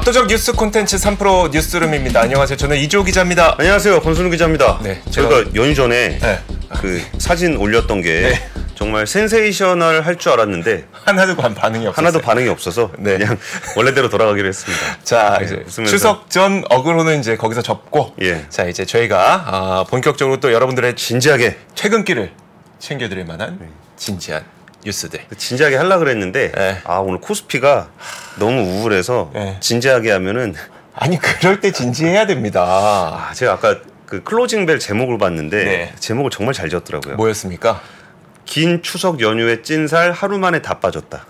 압도적 뉴스 콘텐츠 3프로 뉴스룸입니다. 안녕하세요. 저는 이주호 기자입니다. 안녕하세요. 권순우 기자입니다. 네, 저희가 연휴 전에 네. 그 사진 올렸던 게 네. 정말 센세이셔널 할 줄 알았는데 하나도 반- 반응이 없었어요. 하나도 반응이 없어서 네. 그냥 원래대로 돌아가기로 했습니다. 자, 네, 이제 웃으면서. 추석 전 어그로는 이제 거기서 접고 예. 자, 이제 저희가 아, 본격적으로 또 여러분들의 진지하게 퇴근길을 챙겨드릴 만한 네. 진지한 뉴스들. 진지하게 하려 그랬는데 네. 아 오늘 코스피가 너무 우울해서 네. 진지하게 하면은 아니 그럴 때 진지해야 됩니다. 아 제가 아까 그 클로징 벨 제목을 봤는데 네. 제목을 정말 잘 지었더라고요. 뭐였습니까? 긴 추석 연휴에 찐살 하루 만에 다 빠졌다.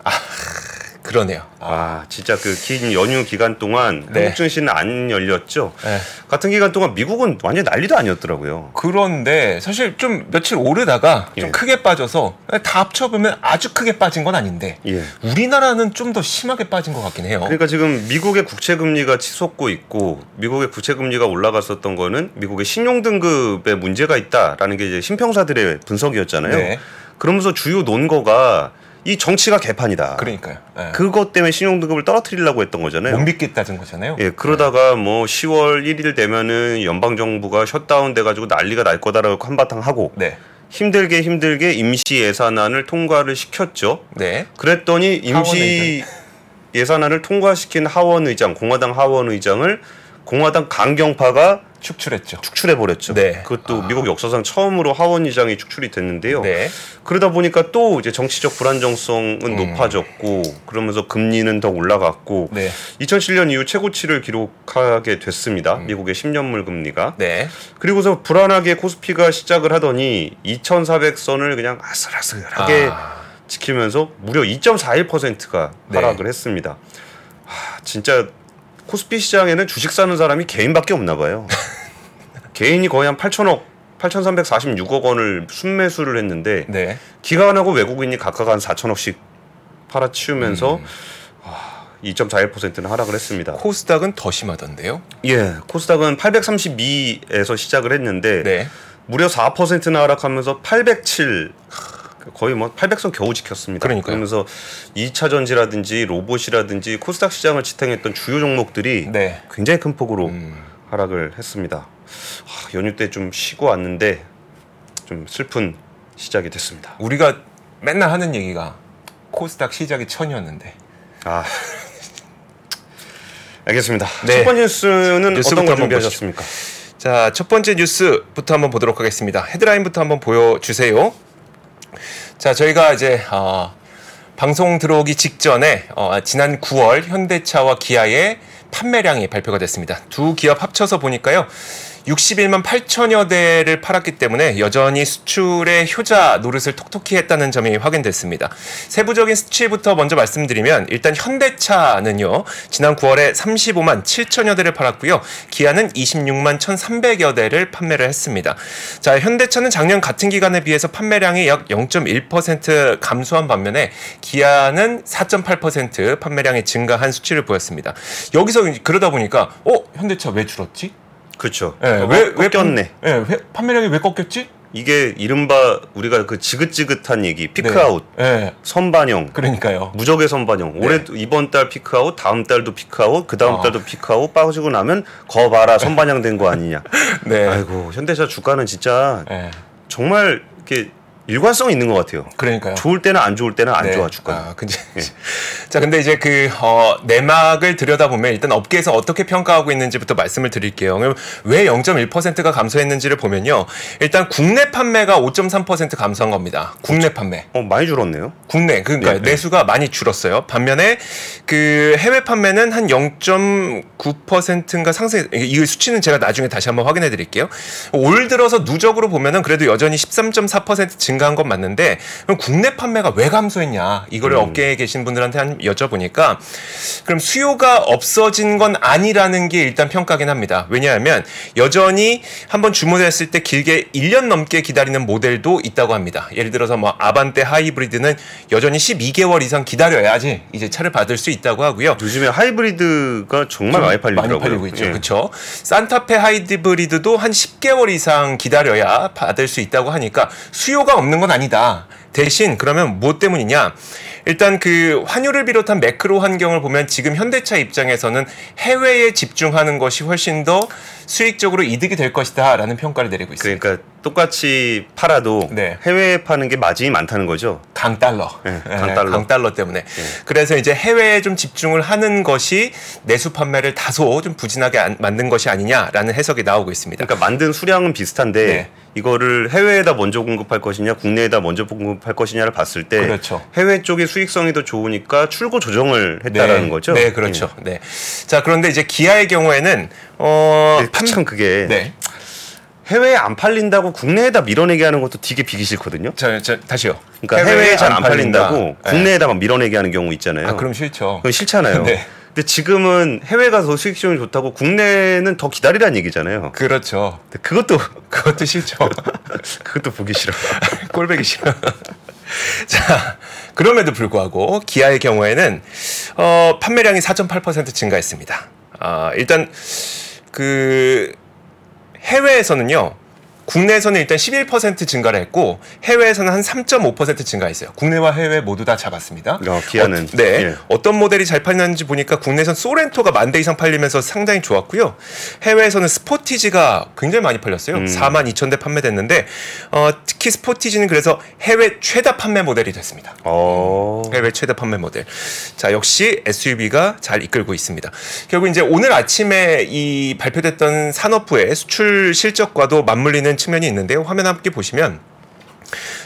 그러네요. 아 진짜 그 긴 연휴 기간 동안 네. 한국 증시는 안 열렸죠. 네. 같은 기간 동안 미국은 완전 난리도 아니었더라고요. 그런데 사실 좀 며칠 오르다가 좀 예. 크게 빠져서 다 합쳐보면 아주 크게 빠진 건 아닌데 예. 우리나라는 좀 더 심하게 빠진 것 같긴 해요. 그러니까 지금 미국의 국채 금리가 치솟고 있고 미국의 국채 금리가 올라갔었던 거는 미국의 신용 등급에 문제가 있다라는 게 이제 신평사들의 분석이었잖아요. 네. 그러면서 주요 논거가 이 정치가 개판이다. 그러니까요. 예. 그것 때문에 신용 등급을 떨어뜨리려고 했던 거잖아요. 못 믿겠다는 거잖아요. 예, 그러다가 뭐 10월 1일 되면은 연방 정부가 셧다운 돼 가지고 난리가 날 거다라고 한바탕 하고 네. 힘들게 힘들게 임시 예산안을 통과를 시켰죠. 네. 그랬더니 임시 예산안을 통과시킨 하원 의장, 공화당 하원 의장을 공화당 강경파가 축출했죠. 축출해 버렸죠. 네. 그것도 미국 역사상 처음으로 하원 의장이 축출이 됐는데요. 네. 그러다 보니까 또 이제 정치적 불안정성은 음. 높아졌고 그러면서 금리는 더 올라갔고 네. 2007년 이후 최고치를 기록하게 됐습니다. 미국의 10년물 금리가. 음. 네. 그리고서 불안하게 코스피가 시작을 하더니 2,400선을 그냥 아슬아슬하게 아, 지키면서 무려 2.41%가 네. 하락을 했습니다. 하, 진짜 코스피 시장에는 주식 사는 사람이 개인밖에 없나 봐요. 개인이 거의 한 8천억, 8,346억 원을 순매수를 했는데 네. 기관하고 외국인이 각각 한 4천억씩 팔아치우면서 음. 2.41%는 하락을 했습니다. 코스닥은 더 심하던데요. 예, 코스닥은 832에서 시작을 했는데 네. 무려 4%나 하락하면서 807 거의 뭐 800선 겨우 지켰습니다. 그러니까요. 그러면서 2차 전지라든지 로봇이라든지 코스닥 시장을 지탱했던 주요 종목들이 네. 굉장히 큰 폭으로 음. 하락을 했습니다. 하, 연휴 때 좀 쉬고 왔는데 좀 슬픈 시작이 됐습니다. 우리가 맨날 하는 얘기가 코스닥 시작이 천이었는데. 아. 알겠습니다. 네. 첫 번째 뉴스는 어떤 걸 준비하셨습니까? 자, 첫 번째 뉴스부터 한번 보도록 하겠습니다. 헤드라인부터 한번 보여주세요. 자, 저희가 이제 어, 방송 들어오기 직전에 어, 지난 9월 현대차와 기아의 판매량이 발표가 됐습니다. 두 기업 합쳐서 보니까요. 61만 8천여 대를 팔았기 때문에 여전히 수출의 효자 노릇을 톡톡히 했다는 점이 확인됐습니다. 세부적인 수치부터 먼저 말씀드리면 일단 현대차는요. 지난 9월에 35만 7천여 대를 팔았고요. 기아는 26만 1,300여 대를 판매를 했습니다. 자, 현대차는 작년 같은 기간에 비해서 판매량이 약 0.1% 감소한 반면에 기아는 4.8% 판매량이 증가한 수치를 보였습니다. 여기서 그러다 보니까 어, 현대차 왜 줄었지? 그렇죠. 예, 어, 왜, 왜 꺾였네. 판, 예, 왜 판매량이 왜 꺾였지? 이게 이른바 우리가 그 지긋지긋한 얘기 peak out 예, 선반영 그러니까요. 무적의 선반영 올해 이번 달 peak out 다음 달도 peak out 그 다음 어. 달도 peak out 빠지고 나면 거 봐라 선반영 된 거 아니냐 네. 아이고 현대차 주가는 진짜 예, 정말 이렇게 일관성 있는 것 같아요 그러니까요. 좋을 때는 안 좋을 때는 안 네. 좋아 주가 아, 근데 자, 근데 이제 그 어, 내막을 들여다보면 일단 업계에서 어떻게 평가하고 있는지부터 말씀을 드릴게요. 그럼 왜 0.1%가 감소했는지를 보면요. 일단 국내 판매가 5.3% 감소한 겁니다. 국내 판매. 어 많이 줄었네요 국내 그러니까 네, 네. 내수가 많이 줄었어요. 반면에 그 해외 판매는 한 0.9%인가 상승. 이 수치는 제가 나중에 다시 한번 확인해 드릴게요. 올 들어서 누적으로 보면은 그래도 여전히 13.4% 증가 한 건 맞는데 그럼 국내 판매가 왜 감소했냐? 이거를 음. 업계에 계신 분들한테 한 여쭤보니까 그럼 수요가 없어진 건 아니라는 게 일단 평가긴 합니다. 왜냐하면 여전히 한번 주문했을 때 길게 1년 넘게 기다리는 모델도 있다고 합니다. 예를 들어서 뭐 아반떼 하이브리드는 여전히 12개월 이상 기다려야지 이제 차를 받을 수 있다고 하고요. 요즘에 하이브리드가 정말 많이 팔리더라고요 많이 팔리고 있죠. 예. 그렇죠. 산타페 하이브리드도 한 10개월 이상 기다려야 받을 수 있다고 하니까 수요가 없는 건 아니다. 대신 그러면 무엇 때문이냐? 일단 그 환율을 비롯한 매크로 환경을 보면 지금 현대차 입장에서는 해외에 집중하는 것이 훨씬 더 수익적으로 이득이 될 것이다라는 평가를 내리고 있습니다. 그러니까 똑같이 팔아도 네. 해외에 파는 게 마진이 많다는 거죠. 강달러. 네, 예, 강달러. 강달러 때문에. 그래서 이제 해외에 좀 집중을 하는 것이 내수 판매를 다소 좀 부진하게 안- 만든 것이 아니냐라는 해석이 나오고 있습니다. 그러니까 만든 수량은 비슷한데 네. 이거를 해외에다 먼저 공급할 것이냐 국내에다 먼저 공급 할 것이냐를 봤을 때 그렇죠. 해외 쪽의 수익성이 더 좋으니까 출고 조정을 했다라는 네, 거죠. 네, 그렇죠. 네. 자, 그런데 이제 기아의 경우에는 어 예. 근데 참 그게 네. 해외에 안 팔린다고 국내에다 밀어내게 하는 것도 되게 비기 싫거든요. 자, 자 다시요. 그러니까 해외에 잘안 팔린다고 네. 국내에다가 밀어내게 하는 경우 있잖아요. 아, 그럼 싫죠. 그건 싫잖아요. 네. 근데 지금은 해외가 더 수익성이 좋다고 국내는 더 기다리라는 얘기잖아요. 그렇죠. 근데 그것도 그것도 싫죠. 그것도 보기 싫어. 꼴배기 싫어. 자, 그럼에도 불구하고 기아의 경우에는 어, 판매량이 4.8% 증가했습니다. 아, 일단 그 해외에서는요. 국내에서는 일단 11% 증가를 했고 해외에서는 한 3.5% 증가했어요. 국내와 해외 모두 다 잡았습니다. 어, 기아는. 어, 네. 예. 어떤 모델이 잘 팔렸는지 보니까 국내에선 소렌토가 만 대 이상 팔리면서 상당히 좋았고요. 해외에서는 스포티지가 굉장히 많이 팔렸어요. 음. 4만 2천 대 판매됐는데 어, 특히 스포티지는 그래서 해외 최다 판매 모델이 됐습니다. 어. 해외 최대 판매 모델. 자, 역시 SUV가 잘 이끌고 있습니다. 결국 이제 오늘 아침에 이 발표됐던 산업부의 수출 실적과도 맞물리는 측면이 있는데요. 화면 함께 보시면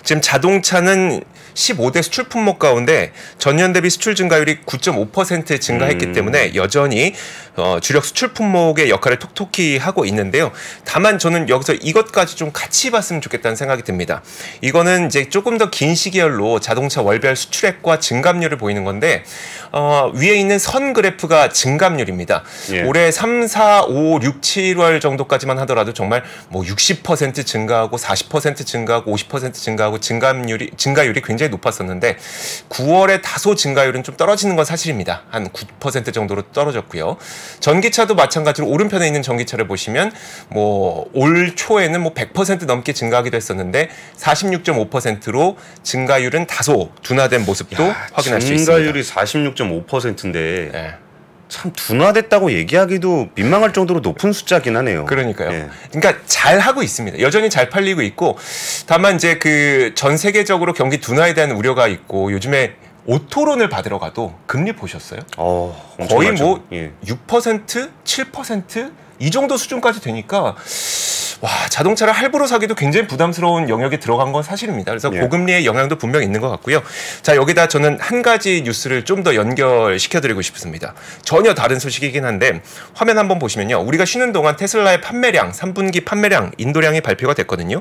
지금 자동차는 15대 수출 품목 가운데 전년 대비 수출 증가율이 9.5% 증가했기 음. 때문에 여전히 어, 주력 수출 품목의 역할을 톡톡히 하고 있는데요. 다만 저는 여기서 이것까지 좀 같이 봤으면 좋겠다는 생각이 듭니다. 이거는 이제 조금 더 긴 시계열로 자동차 월별 수출액과 증감률을 보이는 건데 어, 위에 있는 선 그래프가 증감률입니다. 예. 올해 3, 4, 5, 6, 7월 정도까지만 하더라도 정말 뭐 60% 증가하고 40% 증가하고 50% 증가하고 증감률이 증가율이 굉장히 높았었는데 9월에 다소 증가율은 좀 떨어지는 건 사실입니다. 한 9% 정도로 떨어졌고요. 전기차도 마찬가지로 오른편에 있는 전기차를 보시면 뭐 올 초에는 뭐 100% 넘게 증가하기도 했었는데 46.5%로 증가율은 다소 둔화된 모습도 확인할 수 있습니다. 증가율이 46.5%인데 네. 참 둔화됐다고 얘기하기도 민망할 정도로 높은 숫자긴 하네요. 그러니까요. 예. 그러니까 잘 하고 있습니다. 여전히 잘 팔리고 있고 다만 이제 그 전 세계적으로 경기 둔화에 대한 우려가 있고 요즘에 오토론을 받으러 가도 금리 보셨어요? 어, 거의. 뭐 예. 6%, 7%이 정도 수준까지 되니까 와 자동차를 할부로 사기도 굉장히 부담스러운 영역에 들어간 건 사실입니다. 그래서 예. 고금리의 영향도 분명 히 있는 것 같고요. 자 여기다 저는 한 가지 뉴스를 좀 더 연결시켜드리고 싶습니다. 전혀 다른 소식이긴 한데 화면 한번 보시면요. 우리가 쉬는 동안 테슬라의 판매량, 3분기 판매량, 인도량이 발표가 됐거든요.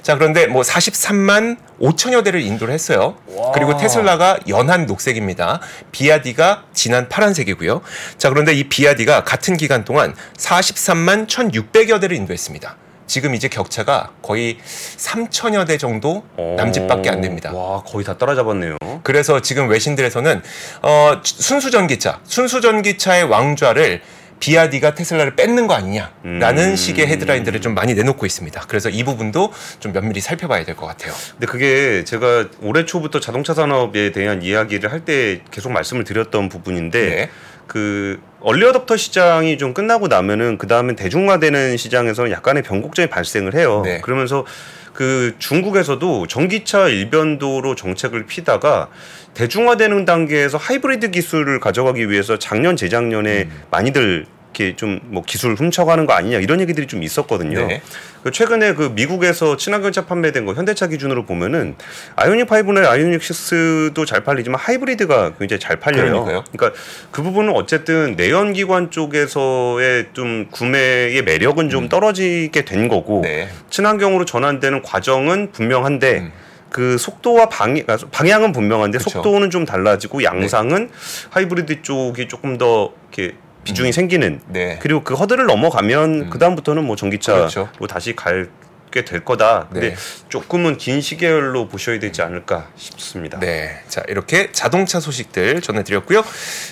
자 그런데 뭐 43만 5천여 대를 인도를 했어요. 그리고 테슬라가 연한 녹색입니다. 비아디가 진한 파란색이고요. 자 그런데 이 비아디가 같은 기간 동안 43만 1,600여 대를 인도했습니다. 지금 이제 격차가 거의 3천여 대 정도 남짓밖에 안 됩니다. 와, 거의 다 따라잡았네요. 그래서 지금 외신들에서는 어, 순수 전기차, 순수 전기차의 왕좌를 비아디가 테슬라를 뺏는 거 아니냐라는 음. 식의 헤드라인들을 좀 많이 내놓고 있습니다. 그래서 이 부분도 좀 면밀히 살펴봐야 될 것 같아요. 근데 그게 제가 올해 초부터 자동차 산업에 대한 이야기를 할 때 계속 말씀을 드렸던 부분인데 네. 그 얼리 어답터 시장이 좀 끝나고 나면은 그 다음에 대중화되는 시장에서는 약간의 변곡점이 발생을 해요. 네. 그러면서 그 중국에서도 전기차 일변도로 정책을 피다가 대중화되는 단계에서 하이브리드 기술을 가져가기 위해서 작년 재작년에 음. 많이들 이렇게 좀 뭐 기술 훔쳐가는 거 아니냐 이런 얘기들이 좀 있었거든요. 네. 그 최근에 그 미국에서 친환경차 판매된 거 현대차 기준으로 보면은 아이오닉 5나 아이오닉 6도 잘 팔리지만 하이브리드가 굉장히 잘 팔려요. 그러니까요. 그러니까 그 부분은 어쨌든 내연기관 쪽에서의 좀 구매의 매력은 좀 떨어지게 된 거고 음. 네. 친환경으로 전환되는 과정은 분명한데 음. 그 속도와 방향 방향은 분명한데 그쵸. 속도는 좀 달라지고 양상은 하이브리드 쪽이 조금 더 이렇게 비중이 생기는 네. 그리고 그 허들을 넘어가면 음. 그 다음부터는 뭐 전기차로 그렇죠. 다시 갈 게 될 거다. 근데 네. 조금은 긴 시계열로 보셔야 되지 않을까 싶습니다. 네. 자, 이렇게 자동차 소식들 전해드렸고요.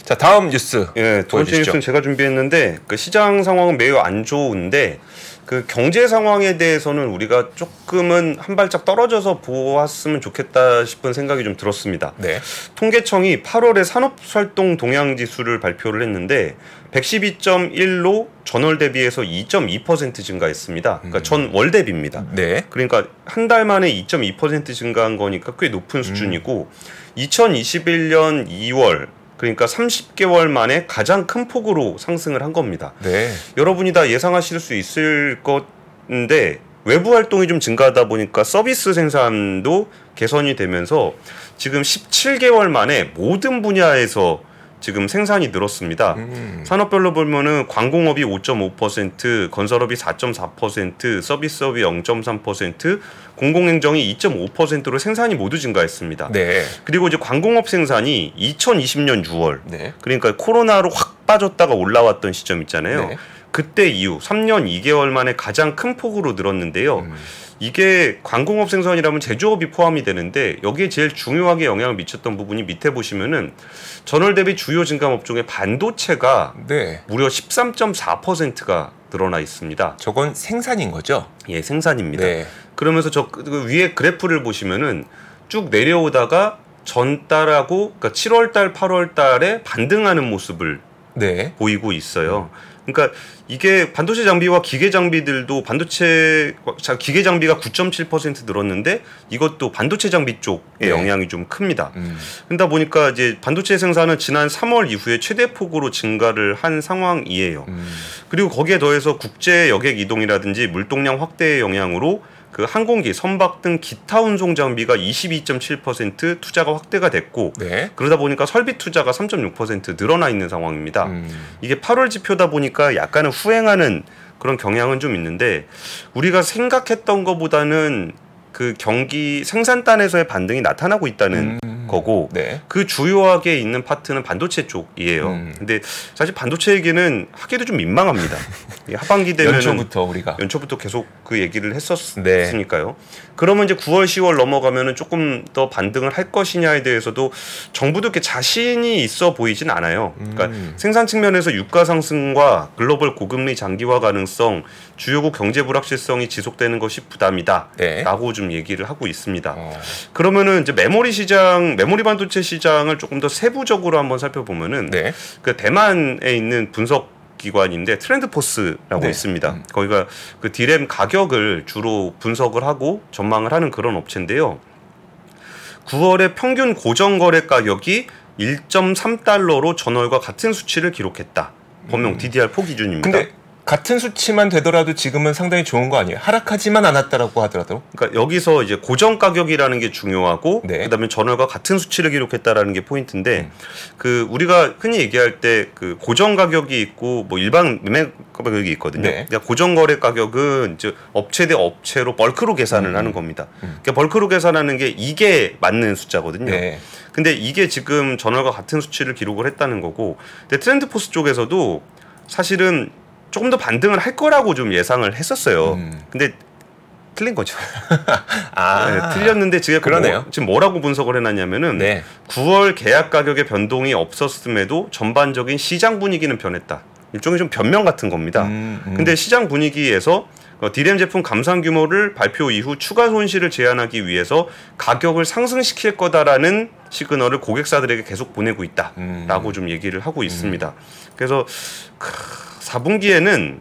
자, 다음 뉴스. 예, 두 번째. 뉴스는 제가 준비했는데 그 시장 상황은 매우 안 좋은데 그 경제 상황에 대해서는 우리가 조금은 한 발짝 떨어져서 보았으면 좋겠다 싶은 생각이 좀 들었습니다. 네. 통계청이 8월에 산업활동 동향 지수를 발표를 했는데 112.1로 전월 대비해서 2.2% 증가했습니다. 그러니까 전월 대비입니다. 네. 그러니까 한 달 만에 2.2% 증가한 거니까 꽤 높은 수준이고 2021년 2월 그러니까 30개월 만에 가장 큰 폭으로 상승을 한 겁니다. 네. 여러분이 다 예상하실 수 있을 건데 외부 활동이 좀 증가하다 보니까 서비스 생산도 개선이 되면서 지금 17개월 만에 모든 분야에서 지금 생산이 늘었습니다. 음. 산업별로 보면은 광공업이 5.5%, 건설업이 4.4%, 서비스업이 0.3%, 공공행정이 2.5%로 생산이 모두 증가했습니다. 네. 그리고 이제 광공업 생산이 2020년 6월 네. 그러니까 코로나로 확 빠졌다가 올라왔던 시점 있잖아요. 네. 그때 이후 3년 2개월 만에 가장 큰 폭으로 늘었는데요. 음. 이게 관공업 생산이라면 제조업이 포함이 되는데 여기에 제일 중요하게 영향을 미쳤던 부분이 밑에 보시면은 전월 대비 주요 증감 업종의 반도체가 네. 무려 13.4%가 늘어나 있습니다. 저건 생산인 거죠? 예, 생산입니다. 네. 그러면서 저 그 위에 그래프를 보시면은 쭉 내려오다가 전달하고 그러니까 7월 달, 8월 달에 반등하는 모습을 네. 보이고 있어요. 그러니까 이게 반도체 장비와 기계 장비들도 반도체 자, 기계 장비가 9.7% 늘었는데 이것도 반도체 장비 쪽에 네. 영향이 좀 큽니다. 음. 그러다 보니까 이제 반도체 생산은 지난 3월 이후에 최대 폭으로 증가를 한 상황이에요. 음. 그리고 거기에 더해서 국제 여객 이동이라든지 물동량 확대의 영향으로 그 항공기, 선박 등 기타 운송 장비가 22.7% 투자가 확대가 됐고 네. 그러다 보니까 설비 투자가 3.6% 늘어나 있는 상황입니다. 음. 이게 8월 지표다 보니까 약간은 후행하는 그런 경향은 좀 있는데 우리가 생각했던 것보다는 그 경기 생산단에서의 반등이 나타나고 있다는 음. 거고 네. 그 주요하게 있는 파트는 반도체 쪽이에요. 음. 근데 사실 반도체 얘기는 하기도 좀 민망합니다. 이 하반기 되면 연초부터 우리가 연초부터 계속 그 얘기를 네. 했었으니까요. 그러면 이제 9월, 10월 넘어가면은 조금 더 반등을 할 것이냐에 대해서도 정부도 이렇게 자신이 있어 보이진 않아요. 그러니까 음. 생산 측면에서 유가 상승과 글로벌 고금리 장기화 가능성, 주요국 경제 불확실성이 지속되는 것이 부담이다라고 네. 좀 얘기를 하고 있습니다. 어. 그러면은 이제 메모리 시장, 메모리 반도체 시장을 조금 더 세부적으로 한번 살펴보면은 네. 그 대만에 있는 분석 기관인데 트렌드포스라고 네. 있습니다. 거기가 그 디램 가격을 주로 분석을 하고 전망을 하는 그런 업체인데요. 9월에 평균 고정 거래 가격이 1.3달러로 전월과 같은 수치를 기록했다. 범용 DDR4 기준입니다. 음. 근데 같은 수치만 되더라도 지금은 상당히 좋은 거 아니에요? 하락하지만 않았다라고 하더라도. 그러니까 여기서 이제 고정 가격이라는 게 중요하고 네. 그다음에 전월과 같은 수치를 기록했다라는 게 포인트인데 음. 그 우리가 흔히 얘기할 때 그 고정 가격이 있고 뭐 일반 매매 가격이 있거든요. 네. 그러니까 고정 거래 가격은 이제 업체 대 업체로 벌크로 계산을 음. 하는 겁니다. 음. 그러니까 벌크로 계산하는 게 이게 맞는 숫자거든요. 네. 근데 이게 지금 전월과 같은 수치를 기록을 했다는 거고 근데 트렌드포스 쪽에서도 사실은 조금 더 반등을 할 거라고 좀 예상을 했었어요. 음. 근데 틀린 거죠. 아. 네, 틀렸는데 지금 그러네요. 뭐, 지금 뭐라고 분석을 해놨냐면은 네. 9월 계약 가격의 변동이 없었음에도 전반적인 시장 분위기는 변했다. 일종의 좀 변명 같은 겁니다. 음, 음. 근데 시장 분위기에서 어, 디램 제품 감산 규모를 발표 이후 추가 손실을 제한하기 위해서 가격을 상승시킬 거다라는 시그널을 고객사들에게 계속 보내고 있다라고 음. 좀 얘기를 하고 있습니다. 그래서 4분기에는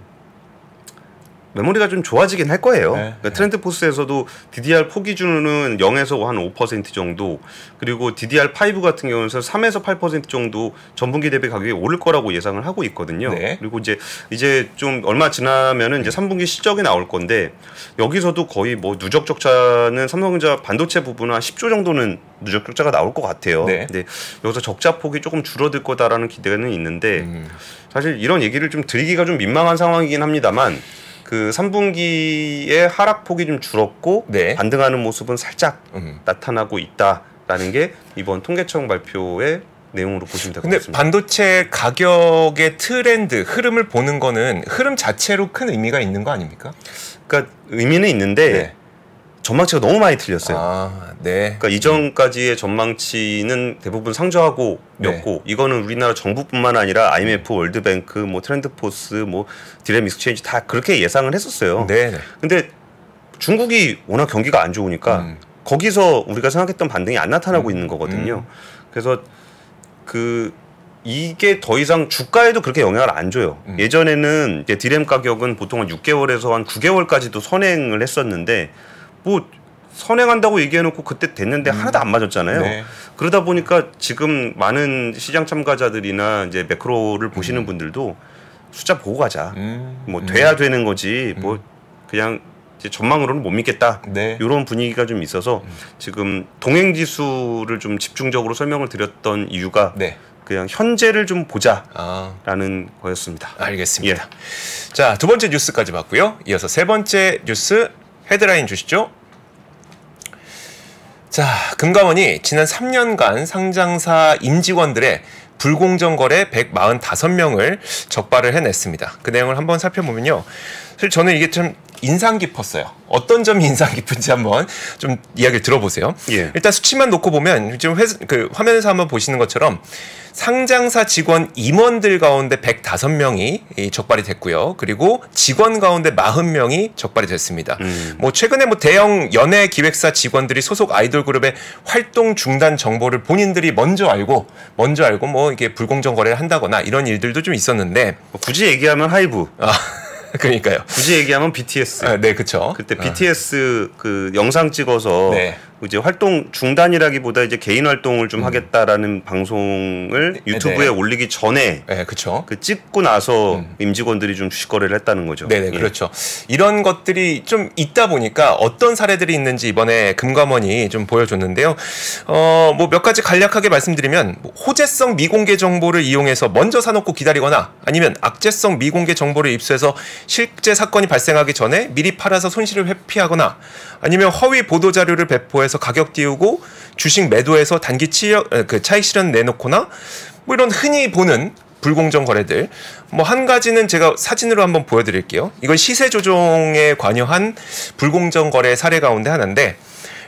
메모리가 좀 좋아지긴 할 거예요. 네, 그러니까 트렌드 포스에서도 DDR4 기준으로는 0에서 한 5% 정도, 그리고 DDR5 같은 경우는 3에서 8% 정도 전분기 대비 가격이 오를 거라고 예상을 하고 있거든요. 네. 그리고 이제 이제 좀 얼마 지나면은 이제 3분기 실적이 나올 건데 여기서도 거의 뭐 누적 적자는 삼성전자 반도체 부분은 한 10조 정도는 누적 적자가 나올 것 같아요. 네. 근데 여기서 적자 폭이 조금 줄어들 거다라는 기대는 있는데 음. 사실 이런 얘기를 좀 드리기가 좀 민망한 상황이긴 합니다만 그 3분기의 하락폭이 좀 줄었고 네. 반등하는 모습은 살짝 음. 나타나고 있다라는 게 이번 통계청 발표의 내용으로 보시면 될것 근데 같습니다. 반도체 가격의 트렌드 흐름을 보는 거는 흐름 자체로 큰 의미가 있는 거 아닙니까? 그러니까 의미는 있는데 네. 전망치가 너무 많이 틀렸어요. 아, 네. 그러니까 이전까지의 전망치는 대부분 상저하고 였고 네. 이거는 우리나라 정부뿐만 아니라 IMF, World Bank, 뭐 TrendForce, 뭐 DRAMeXchange 다 그렇게 예상을 했었어요. 네, 네. 근데 중국이 워낙 경기가 안 좋으니까 음. 거기서 우리가 생각했던 반등이 안 나타나고 있는 거거든요. 음. 그래서 그 이게 더 이상 주가에도 그렇게 영향을 안 줘요. 음. 예전에는 이제 디램 가격은 보통 한 6개월에서 한 9개월까지도 선행을 했었는데 뭐 선행한다고 얘기해놓고 그때 됐는데 하나도 안 맞았잖아요. 네. 그러다 보니까 지금 많은 시장 참가자들이나 이제 매크로를 보시는 분들도 숫자 보고 가자. 음, 뭐 음. 돼야 되는 거지 뭐 그냥 이제 전망으로는 못 믿겠다 네. 이런 분위기가 좀 있어서 지금 동행 지수를 좀 집중적으로 설명을 드렸던 이유가 네. 그냥 현재를 좀 보자라는 아, 거였습니다. 알겠습니다. 자, 두 번째 뉴스까지 봤고요. 이어서 세 번째 뉴스 헤드라인 주시죠. 자, 금감원이 지난 3년간 상장사 임직원들의 불공정 거래 145명을 적발을 해냈습니다. 그 내용을 한번 살펴보면요. 사실 저는 이게 좀 인상 깊었어요. 어떤 점이 인상 깊은지 한번 좀 이야기를 들어보세요. 예. 일단 수치만 놓고 보면 지금 회, 그 화면에서 한번 보시는 것처럼 상장사 직원 임원들 가운데 105명이 적발이 됐고요. 그리고 직원 가운데 40명이 적발이 됐습니다. 음. 뭐 최근에 뭐 대형 연예 기획사 직원들이 소속 아이돌 그룹의 활동 중단 정보를 본인들이 먼저 알고 먼저 알고 뭐 이게 불공정 거래를 한다거나 이런 일들도 좀 있었는데 뭐 굳이 얘기하면 하이브, 아 그러니까요. 굳이 얘기하면 BTS. 아, 네, 그렇죠. 그때 BTS 그 영상 찍어서 네. 이제 활동 중단이라기보다 이제 개인 활동을 좀 하겠다라는 방송을 유튜브에 네. 올리기 전에 네, 그렇죠. 그 찍고 나서 임직원들이 좀 주식 거래를 했다는 거죠. 네 네 예. 그렇죠. 이런 것들이 좀 있다 보니까 어떤 사례들이 있는지 이번에 금감원이 좀 보여줬는데요. 어 뭐 몇 가지 간략하게 말씀드리면 뭐 호재성 미공개 정보를 이용해서 먼저 사놓고 기다리거나 아니면 악재성 미공개 정보를 입수해서 실제 사건이 발생하기 전에 미리 팔아서 손실을 회피하거나 아니면 허위 보도 자료를 배포해서 가격 띄우고 주식 매도해서 단기 치역, 에, 그 차익 실현 내놓거나 뭐 이런 흔히 보는 불공정 거래들 뭐 한 가지는 제가 사진으로 한번 보여드릴게요. 이건 시세 조종에 관여한 불공정 거래 사례 가운데 하나인데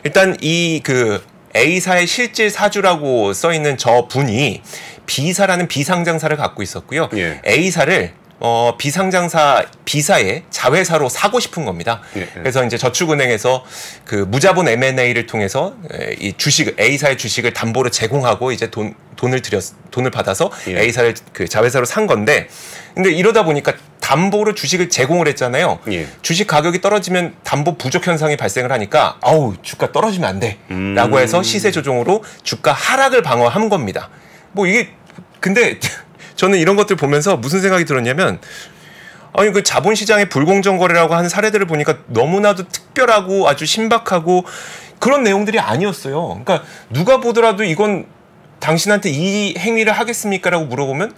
일단 이 그 A사의 실질 사주라고 써 있는 저 분이 B사라는 비상장사를 갖고 있었고요. 예. A사를 어, 비상장사 B사의 자회사로 사고 싶은 겁니다. 예, 예. 그래서 이제 저축은행에서 그 무자본 M&A를 통해서 에, 이 주식 A사의 주식을 담보로 제공하고 이제 돈 돈을 들였 돈을 받아서 예. A사를 그 자회사로 산 건데 근데 이러다 보니까 담보로 주식을 제공을 했잖아요. 예. 주식 가격이 떨어지면 담보 부족 현상이 발생을 하니까 아우 주가 떨어지면 안 돼라고 음. 해서 시세 조종으로 주가 하락을 방어한 겁니다. 뭐 이게 근데 저는 이런 것들 보면서 무슨 생각이 들었냐면 아니 그 자본 시장의 불공정 거래라고 하는 사례들을 보니까 너무나도 특별하고 아주 신박하고 그런 내용들이 아니었어요. 그러니까 누가 보더라도 이건 당신한테 이 행위를 하겠습니까라고 물어보면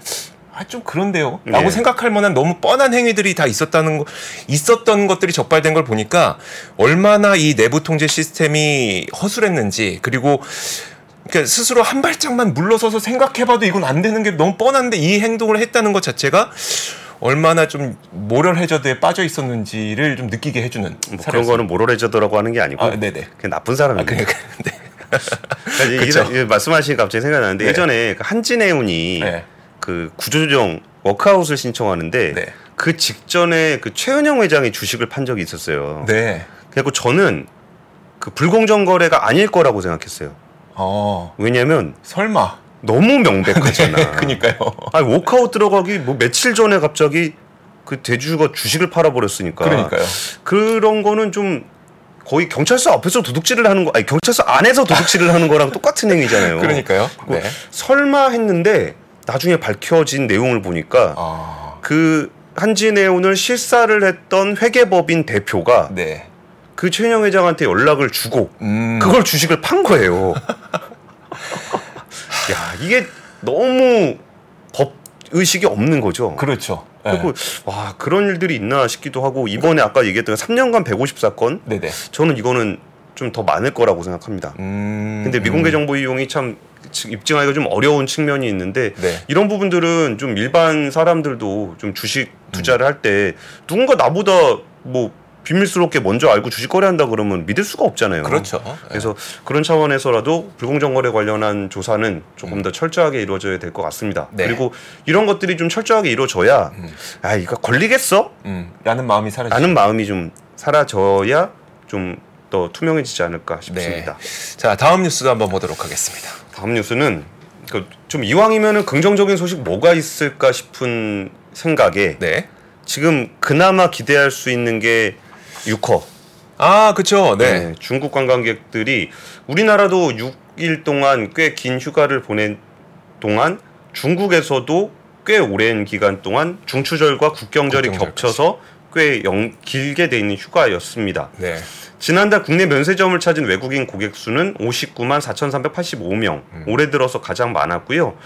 아 좀 그런데요. 라고 네. 생각할 만한 너무 뻔한 행위들이 다 있었다는 거 있었던 것들이 적발된 걸 보니까 얼마나 이 내부 통제 시스템이 허술했는지 그리고 그러니까 스스로 한 발짝만 물러서서 생각해봐도 이건 안 되는 게 너무 뻔한데 이 행동을 했다는 것 자체가 얼마나 좀 모럴 해저드에 빠져 있었는지를 좀 느끼게 해주는 뭐 그런. 거는 모럴 해저더라고 하는 게 아니고 아, 네네. 그냥 나쁜 사람입니다. 아, 그러니까 네. 그러니까 말씀하시니까 갑자기 생각나는데 네. 예전에 그 한진해운이 네. 그 구조조정 워크아웃을 신청하는데 네. 그 직전에 그 최은영 회장이 주식을 판 적이 있었어요. 네. 그리고 저는 그 불공정 거래가 아닐 거라고 생각했어요. 어 왜냐면 설마. 너무 명백하잖아. 그니까요. 아니 워크아웃 들어가기 뭐 며칠 전에 갑자기 그 대주가 주식을 팔아버렸으니까. 그러니까요. 그런 거는 좀 거의 경찰서 앞에서 도둑질을 하는 거, 아니 경찰서 안에서 도둑질을 하는 거랑 똑같은 행위잖아요. 그러니까요. 네. 설마 했는데 나중에 밝혀진 내용을 보니까 아, 그 한진해운을 실사를 했던 회계법인 대표가 네. 그 최은영 회장한테 연락을 주고 음. 그걸 주식을 판 거예요. 야 이게 너무 법 의식이 없는 거죠. 그렇죠. 네. 그리고 와 그런 일들이 있나 싶기도 하고 이번에 아까 얘기했던 3년간 150사건 네네. 저는 이거는 좀 더 많을 거라고 생각합니다. 음. 근데 미공개 정보 이용이 참 입증하기가 좀 어려운 측면이 있는데 네. 이런 부분들은 좀 일반 사람들도 좀 주식 투자를 할 때 누군가 나보다 뭐 비밀스럽게 먼저 알고 주식 거래한다 그러면 믿을 수가 없잖아요. 그렇죠. 그래서 그런 차원에서라도 불공정 거래 관련한 조사는 조금 더 철저하게 이루어져야 될 것 같습니다. 네. 그리고 이런 것들이 좀 철저하게 이루어져야 아 이거 걸리겠어? 음, 라는 마음이 사라지죠. 라는 마음이 좀 사라져야 좀 더 투명해지지 않을까 싶습니다. 네. 자, 다음 뉴스도 한번 보도록 하겠습니다. 다음 뉴스는 그좀 이왕이면은 긍정적인 소식 뭐가 있을까 싶은 생각에 네. 지금 그나마 기대할 수 있는 게 유커. 아, 그렇죠. 네. 네, 중국 관광객들이 우리나라도 6일 동안 꽤 긴 휴가를 보낸 동안 중국에서도 꽤 오랜 기간 동안 중추절과 국경절이 국경절까지. 겹쳐서 꽤 영, 길게 돼 있는 휴가였습니다. 네. 지난달 국내 면세점을 찾은 외국인 고객 수는 59만 4,385명. 올해 들어서 가장 많았고요.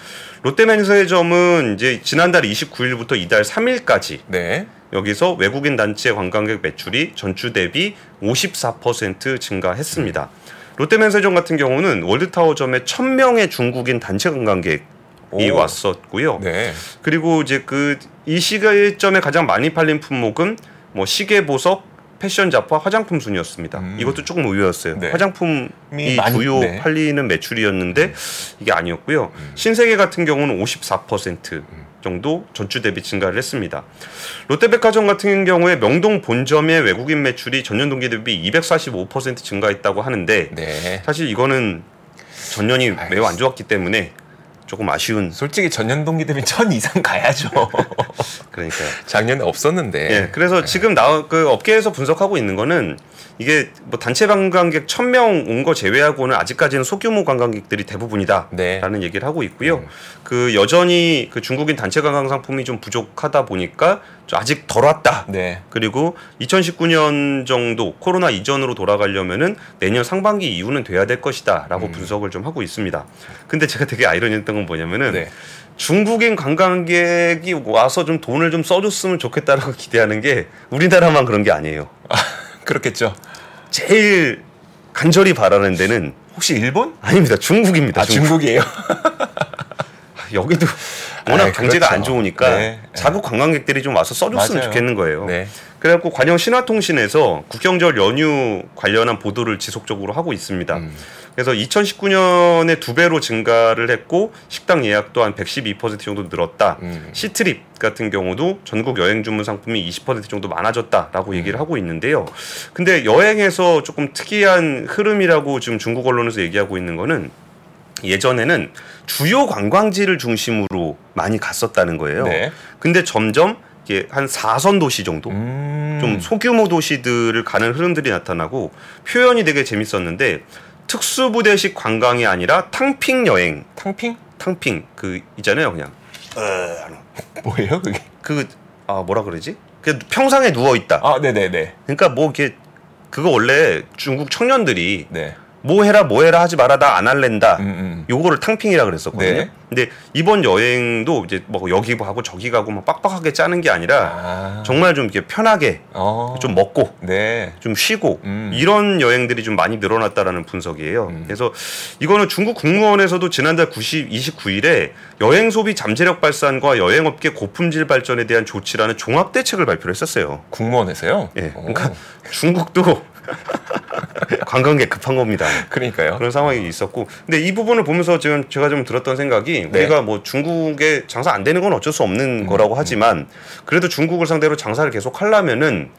롯데 면세점은 이제 지난달 29일부터 이달 3일까지 네. 여기서 외국인 단체 관광객 매출이 전주 대비 54% 증가했습니다. 롯데면세점 같은 경우는 월드타워점에 1000명의 중국인 단체 관광객이 오. 왔었고요. 네. 그리고 이제 그 이 시점에 가장 많이 팔린 품목은 뭐 시계, 보석, 패션 잡화, 화장품 순이었습니다. 음. 이것도 조금 의외였어요. 네. 화장품이 많이- 주요 네. 팔리는 매출이었는데 이게 아니었고요. 신세계 같은 경우는 54% 정도 전주 대비 증가를 했습니다. 롯데백화점 같은 경우에 명동 본점의 외국인 매출이 전년 동기 대비 245% 증가했다고 하는데 네. 사실 이거는 전년이 매우 안. 좋았기 때문에 조금 아쉬운 솔직히 전년 동기 대비 천 이상 가야죠. 그러니까요. 작년에 없었는데. 예, 그래서 지금 나그 업계에서 분석하고 있는 거는 이게 뭐 단체 관광객 1000명 온 거 제외하고는 아직까지는 소규모 관광객들이 대부분이다라는 네. 얘기를 하고 있고요. 그 여전히 그 중국인 단체 관광 상품이 좀 부족하다 보니까 좀 아직 덜 왔다. 네. 그리고 2019년 정도 코로나 이전으로 돌아가려면은 내년 상반기 이후는 돼야 될 것이다라고 분석을 좀 하고 있습니다. 근데 제가 되게 아이러니했던 건 뭐냐면은 네. 중국인 관광객이 와서 좀 돈을 좀 써줬으면 좋겠다라고 기대하는 게 우리나라만 그런 게 아니에요. 그렇겠죠. 제일 간절히 바라는 데는 혹시 일본? 아닙니다. 중국입니다. 아, 중국. 중국이에요. 여기도 워낙 아이, 경제가 그렇죠. 안 좋으니까 네. 자국 관광객들이 좀 와서 써줬으면 맞아요. 좋겠는 거예요. 네. 그래갖고 관영 신화통신에서 국경절 연휴 관련한 보도를 지속적으로 하고 있습니다. 음. 그래서 2019년에 두 배로 증가를 했고 식당 예약도 한 112% 정도 늘었다. 음. 시트립 같은 경우도 전국 여행 주문 상품이 20% 정도 많아졌다라고 음. 얘기를 하고 있는데요. 근데 여행에서 조금 특이한 흐름이라고 지금 중국 언론에서 얘기하고 있는 거는 예전에는 주요 관광지를 중심으로 많이 갔었다는 거예요. 네. 근데 점점 이게 한 4선 도시 정도 음. 좀 소규모 도시들을 가는 흐름들이 나타나고 표현이 되게 재밌었는데 특수부대식 관광이 아니라 탕핑 여행, 탕핑? 탕핑 그 있잖아요, 그냥 뭐예요, 그게? 그 아 뭐라 그러지? 그 평상에 누워 있다. 아, 네, 네, 네. 그러니까 뭐 이게 그거 원래 중국 청년들이 네. 뭐 해라 뭐 해라 하지 마라 나 안 할랜다. 음, 음. 요거를 탕핑이라 그랬었거든요. 네. 근데 이번 여행도 이제 뭐 여기 가고 저기 가고 막 빡빡하게 짜는 게 아니라 아. 정말 좀 이렇게 편하게 어. 좀 먹고 네. 좀 쉬고 음. 이런 여행들이 좀 많이 늘어났다라는 분석이에요. 음. 그래서 이거는 중국 국무원에서도 지난달 90, 29일에 여행 소비 잠재력 발산과 여행업계 고품질 발전에 대한 조치라는 종합 대책을 발표를 했었어요. 국무원에서요? 예. 오. 그러니까 중국도 관광객 급한 겁니다. 그러니까요. 그런 상황이 있었고 근데 이 부분을 보면서 지금 제가 좀 들었던 생각이 네. 우리가 뭐 중국에 장사 안 되는 건 어쩔 수 없는 음, 거라고 하지만 그래도 중국을 상대로 장사를 계속 하려면은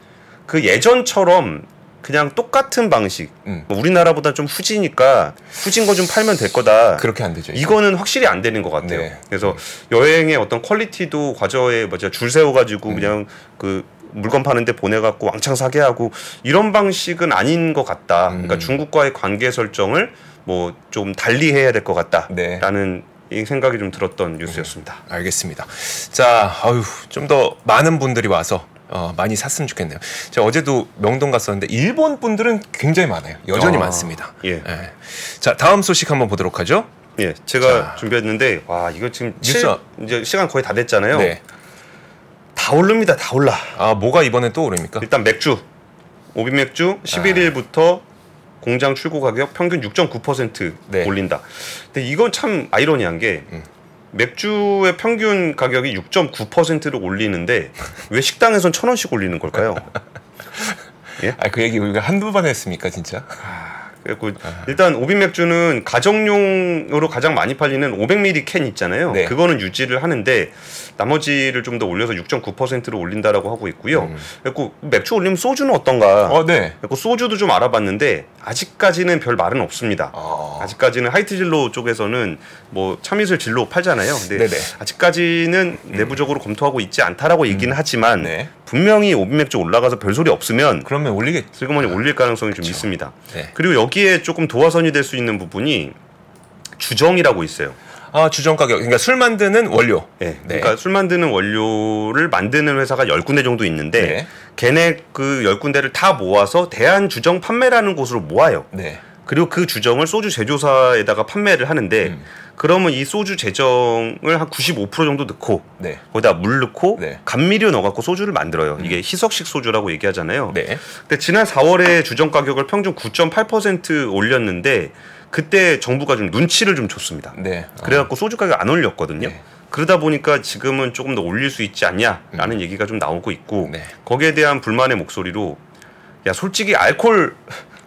그 예전처럼 그냥 똑같은 방식 음. 뭐 우리나라보다 좀 후지니까 후진 거 좀 팔면 될 거다 그렇게 안 되죠. 이거 는 확실히 안 되는 것 같아요. 네. 그래서 여행의 어떤 퀄리티도 과저에 뭐죠 줄 세워가지고 음. 그냥 그 물건 파는데 보내갖고 왕창 사게 하고 이런 방식은 아닌 것 같다. 그러니까 음. 중국과의 관계 설정을 뭐 좀 달리 해야 될것 네. 같다라는 이 생각이 좀 들었던 뉴스였습니다. 알겠습니다. 자, 아유, 좀 더 많은 분들이 와서 어, 많이 샀으면 좋겠네요. 제가 어제도 명동 갔었는데 일본 분들은 굉장히 많아요. 여전히 아, 많습니다. 예. 자, 다음 소식 한번 보도록 하죠. 예, 제가 자. 준비했는데 와 이거 지금 뉴스- 칠- 이제 시간 거의 다 됐잖아요. 네. 다 오릅니다, 다 올라. 아, 뭐가 이번에 또 오릅니까? 일단 맥주 오비 맥주 11일부터 공장 출고 가격 평균 6.9% 네. 올린다. 근데 이건 참 아이러니한 게 음. 맥주의 평균 가격이 6.9%를 올리는데 왜 식당에선 천 원씩 올리는 걸까요? 예? 아, 그 얘기 우리가 한두 번 했습니까, 진짜? 그리고 일단 오빈 맥주는 가정용으로 가장 많이 팔리는 500ml 캔 있잖아요. 네. 그거는 유지를 하는데 나머지를 좀 더 올려서 6.9%로 올린다라고 하고 있고요. 그리고 맥주 올리면 소주는 어떤가? 어, 네. 그리고 소주도 좀 알아봤는데 아직까지는 별 말은 없습니다. 어. 아직까지는 하이트 진로 쪽에서는 뭐 참이슬 진로 팔잖아요. 근데 네네. 아직까지는 내부적으로 검토하고 있지 않다라고 얘기는 하지만 네. 분명히 오빈 맥주 올라가서 별 소리 없으면 그러면 올리겠. 슬그머니 올릴 가능성이 좀 있습니다. 네. 그리고 여기에 조금 도화선이 될 수 있는 부분이 주정이라고 있어요. 아, 주정 가격. 그러니까 술 만드는 원료. 예. 네. 그러니까 술 만드는 원료를 만드는 회사가 10군데 정도 있는데 네. 걔네 그 10군데를 다 모아서 대한 주정 판매라는 곳으로 모아요. 네. 그리고 그 주정을 소주 제조사에다가 판매를 하는데 음. 그러면 이 소주 제정을 한 95% 정도 넣고 네. 거기다 물 넣고 네. 감미료 넣어갖고 소주를 만들어요. 이게 희석식 소주라고 얘기하잖아요. 네. 근데 지난 4월에 주정 가격을 평균 9.8% 올렸는데 그때 정부가 좀 눈치를 좀 줬습니다. 네. 어. 그래갖고 소주 가격 안 올렸거든요. 네. 그러다 보니까 지금은 조금 더 올릴 수 있지 않냐라는 얘기가 좀 나오고 있고 음. 네. 거기에 대한 불만의 목소리로 야 솔직히 알콜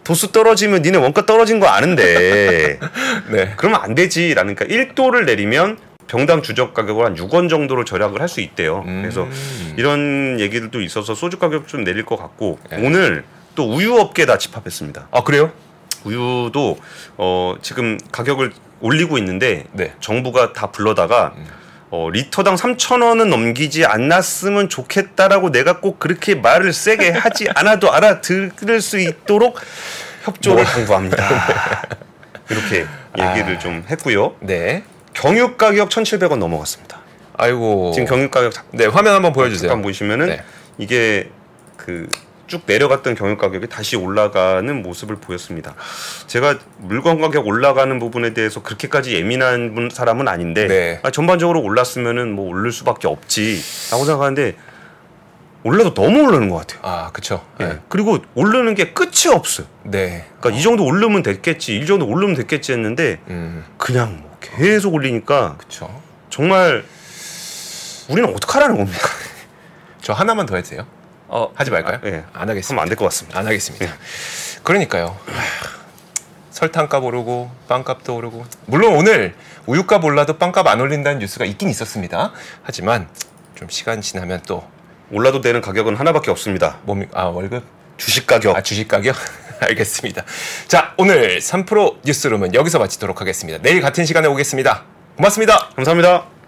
도수 떨어지면 니네 원가 떨어진 거 아는데 네. 그러면 안 되지라는 그러니까 1도를 내리면 병당 주적 가격을 한 6원 정도로 절약을 할 수 있대요. 음. 그래서 이런 얘기들도 있어서 소주 가격 좀 내릴 것 같고 네. 오늘 또 우유 업계 다 집합했습니다. 아, 그래요? 우유도 어 지금 가격을 올리고 있는데 네. 정부가 다 불러다가 어, 리터당 3,000원은 넘기지 않았으면 좋겠다라고 내가 꼭 그렇게 말을 세게 하지 않아도 알아들을 수 있도록 협조를 당부합니다. 이렇게 얘기를 아. 좀 했고요. 네. 경유 가격 1,700원 넘어갔습니다. 아이고. 지금 경유 가격 잠- 네, 화면 한번 보여 주세요. 잠깐 보시면은 네. 이게 그 쭉 내려갔던 경유 가격이 다시 올라가는 모습을 보였습니다. 제가 물건 가격 올라가는 부분에 대해서 그렇게까지 예민한 분- 사람은 아닌데 네. 아, 전반적으로 올랐으면은 뭐 오를 수밖에 없지라고 생각하는데 올라도 너무 오르는 것 같아요. 아, 그쵸. 예. 네. 그리고 오르는 게 끝이 없어요. 네. 그러니까 이 정도 오르면 됐겠지, 이 정도 오르면 됐겠지 했는데 음, 그냥 뭐 계속 올리니까 그쵸. 정말 우리는 어떡하라는 겁니까? 저 하나만 더 해도 돼요? 어, 하지 말까요? 아, 예. 안 하겠습니다. 하면 안 될 것 같습니다. 안 하겠습니다. 그러니까요. 하, 설탕값 오르고 빵값도 오르고 물론 오늘 우유값 올라도 빵값 안 올린다는 뉴스가 있긴 있었습니다. 하지만 좀 시간 지나면 또 올라도 되는 가격은 하나밖에 없습니다. 몸이 아 월급 주식 가격. 아 주식 가격 알겠습니다. 자 오늘 3프로 뉴스룸은 여기서 마치도록 하겠습니다. 내일 같은 시간에 오겠습니다. 고맙습니다. 감사합니다.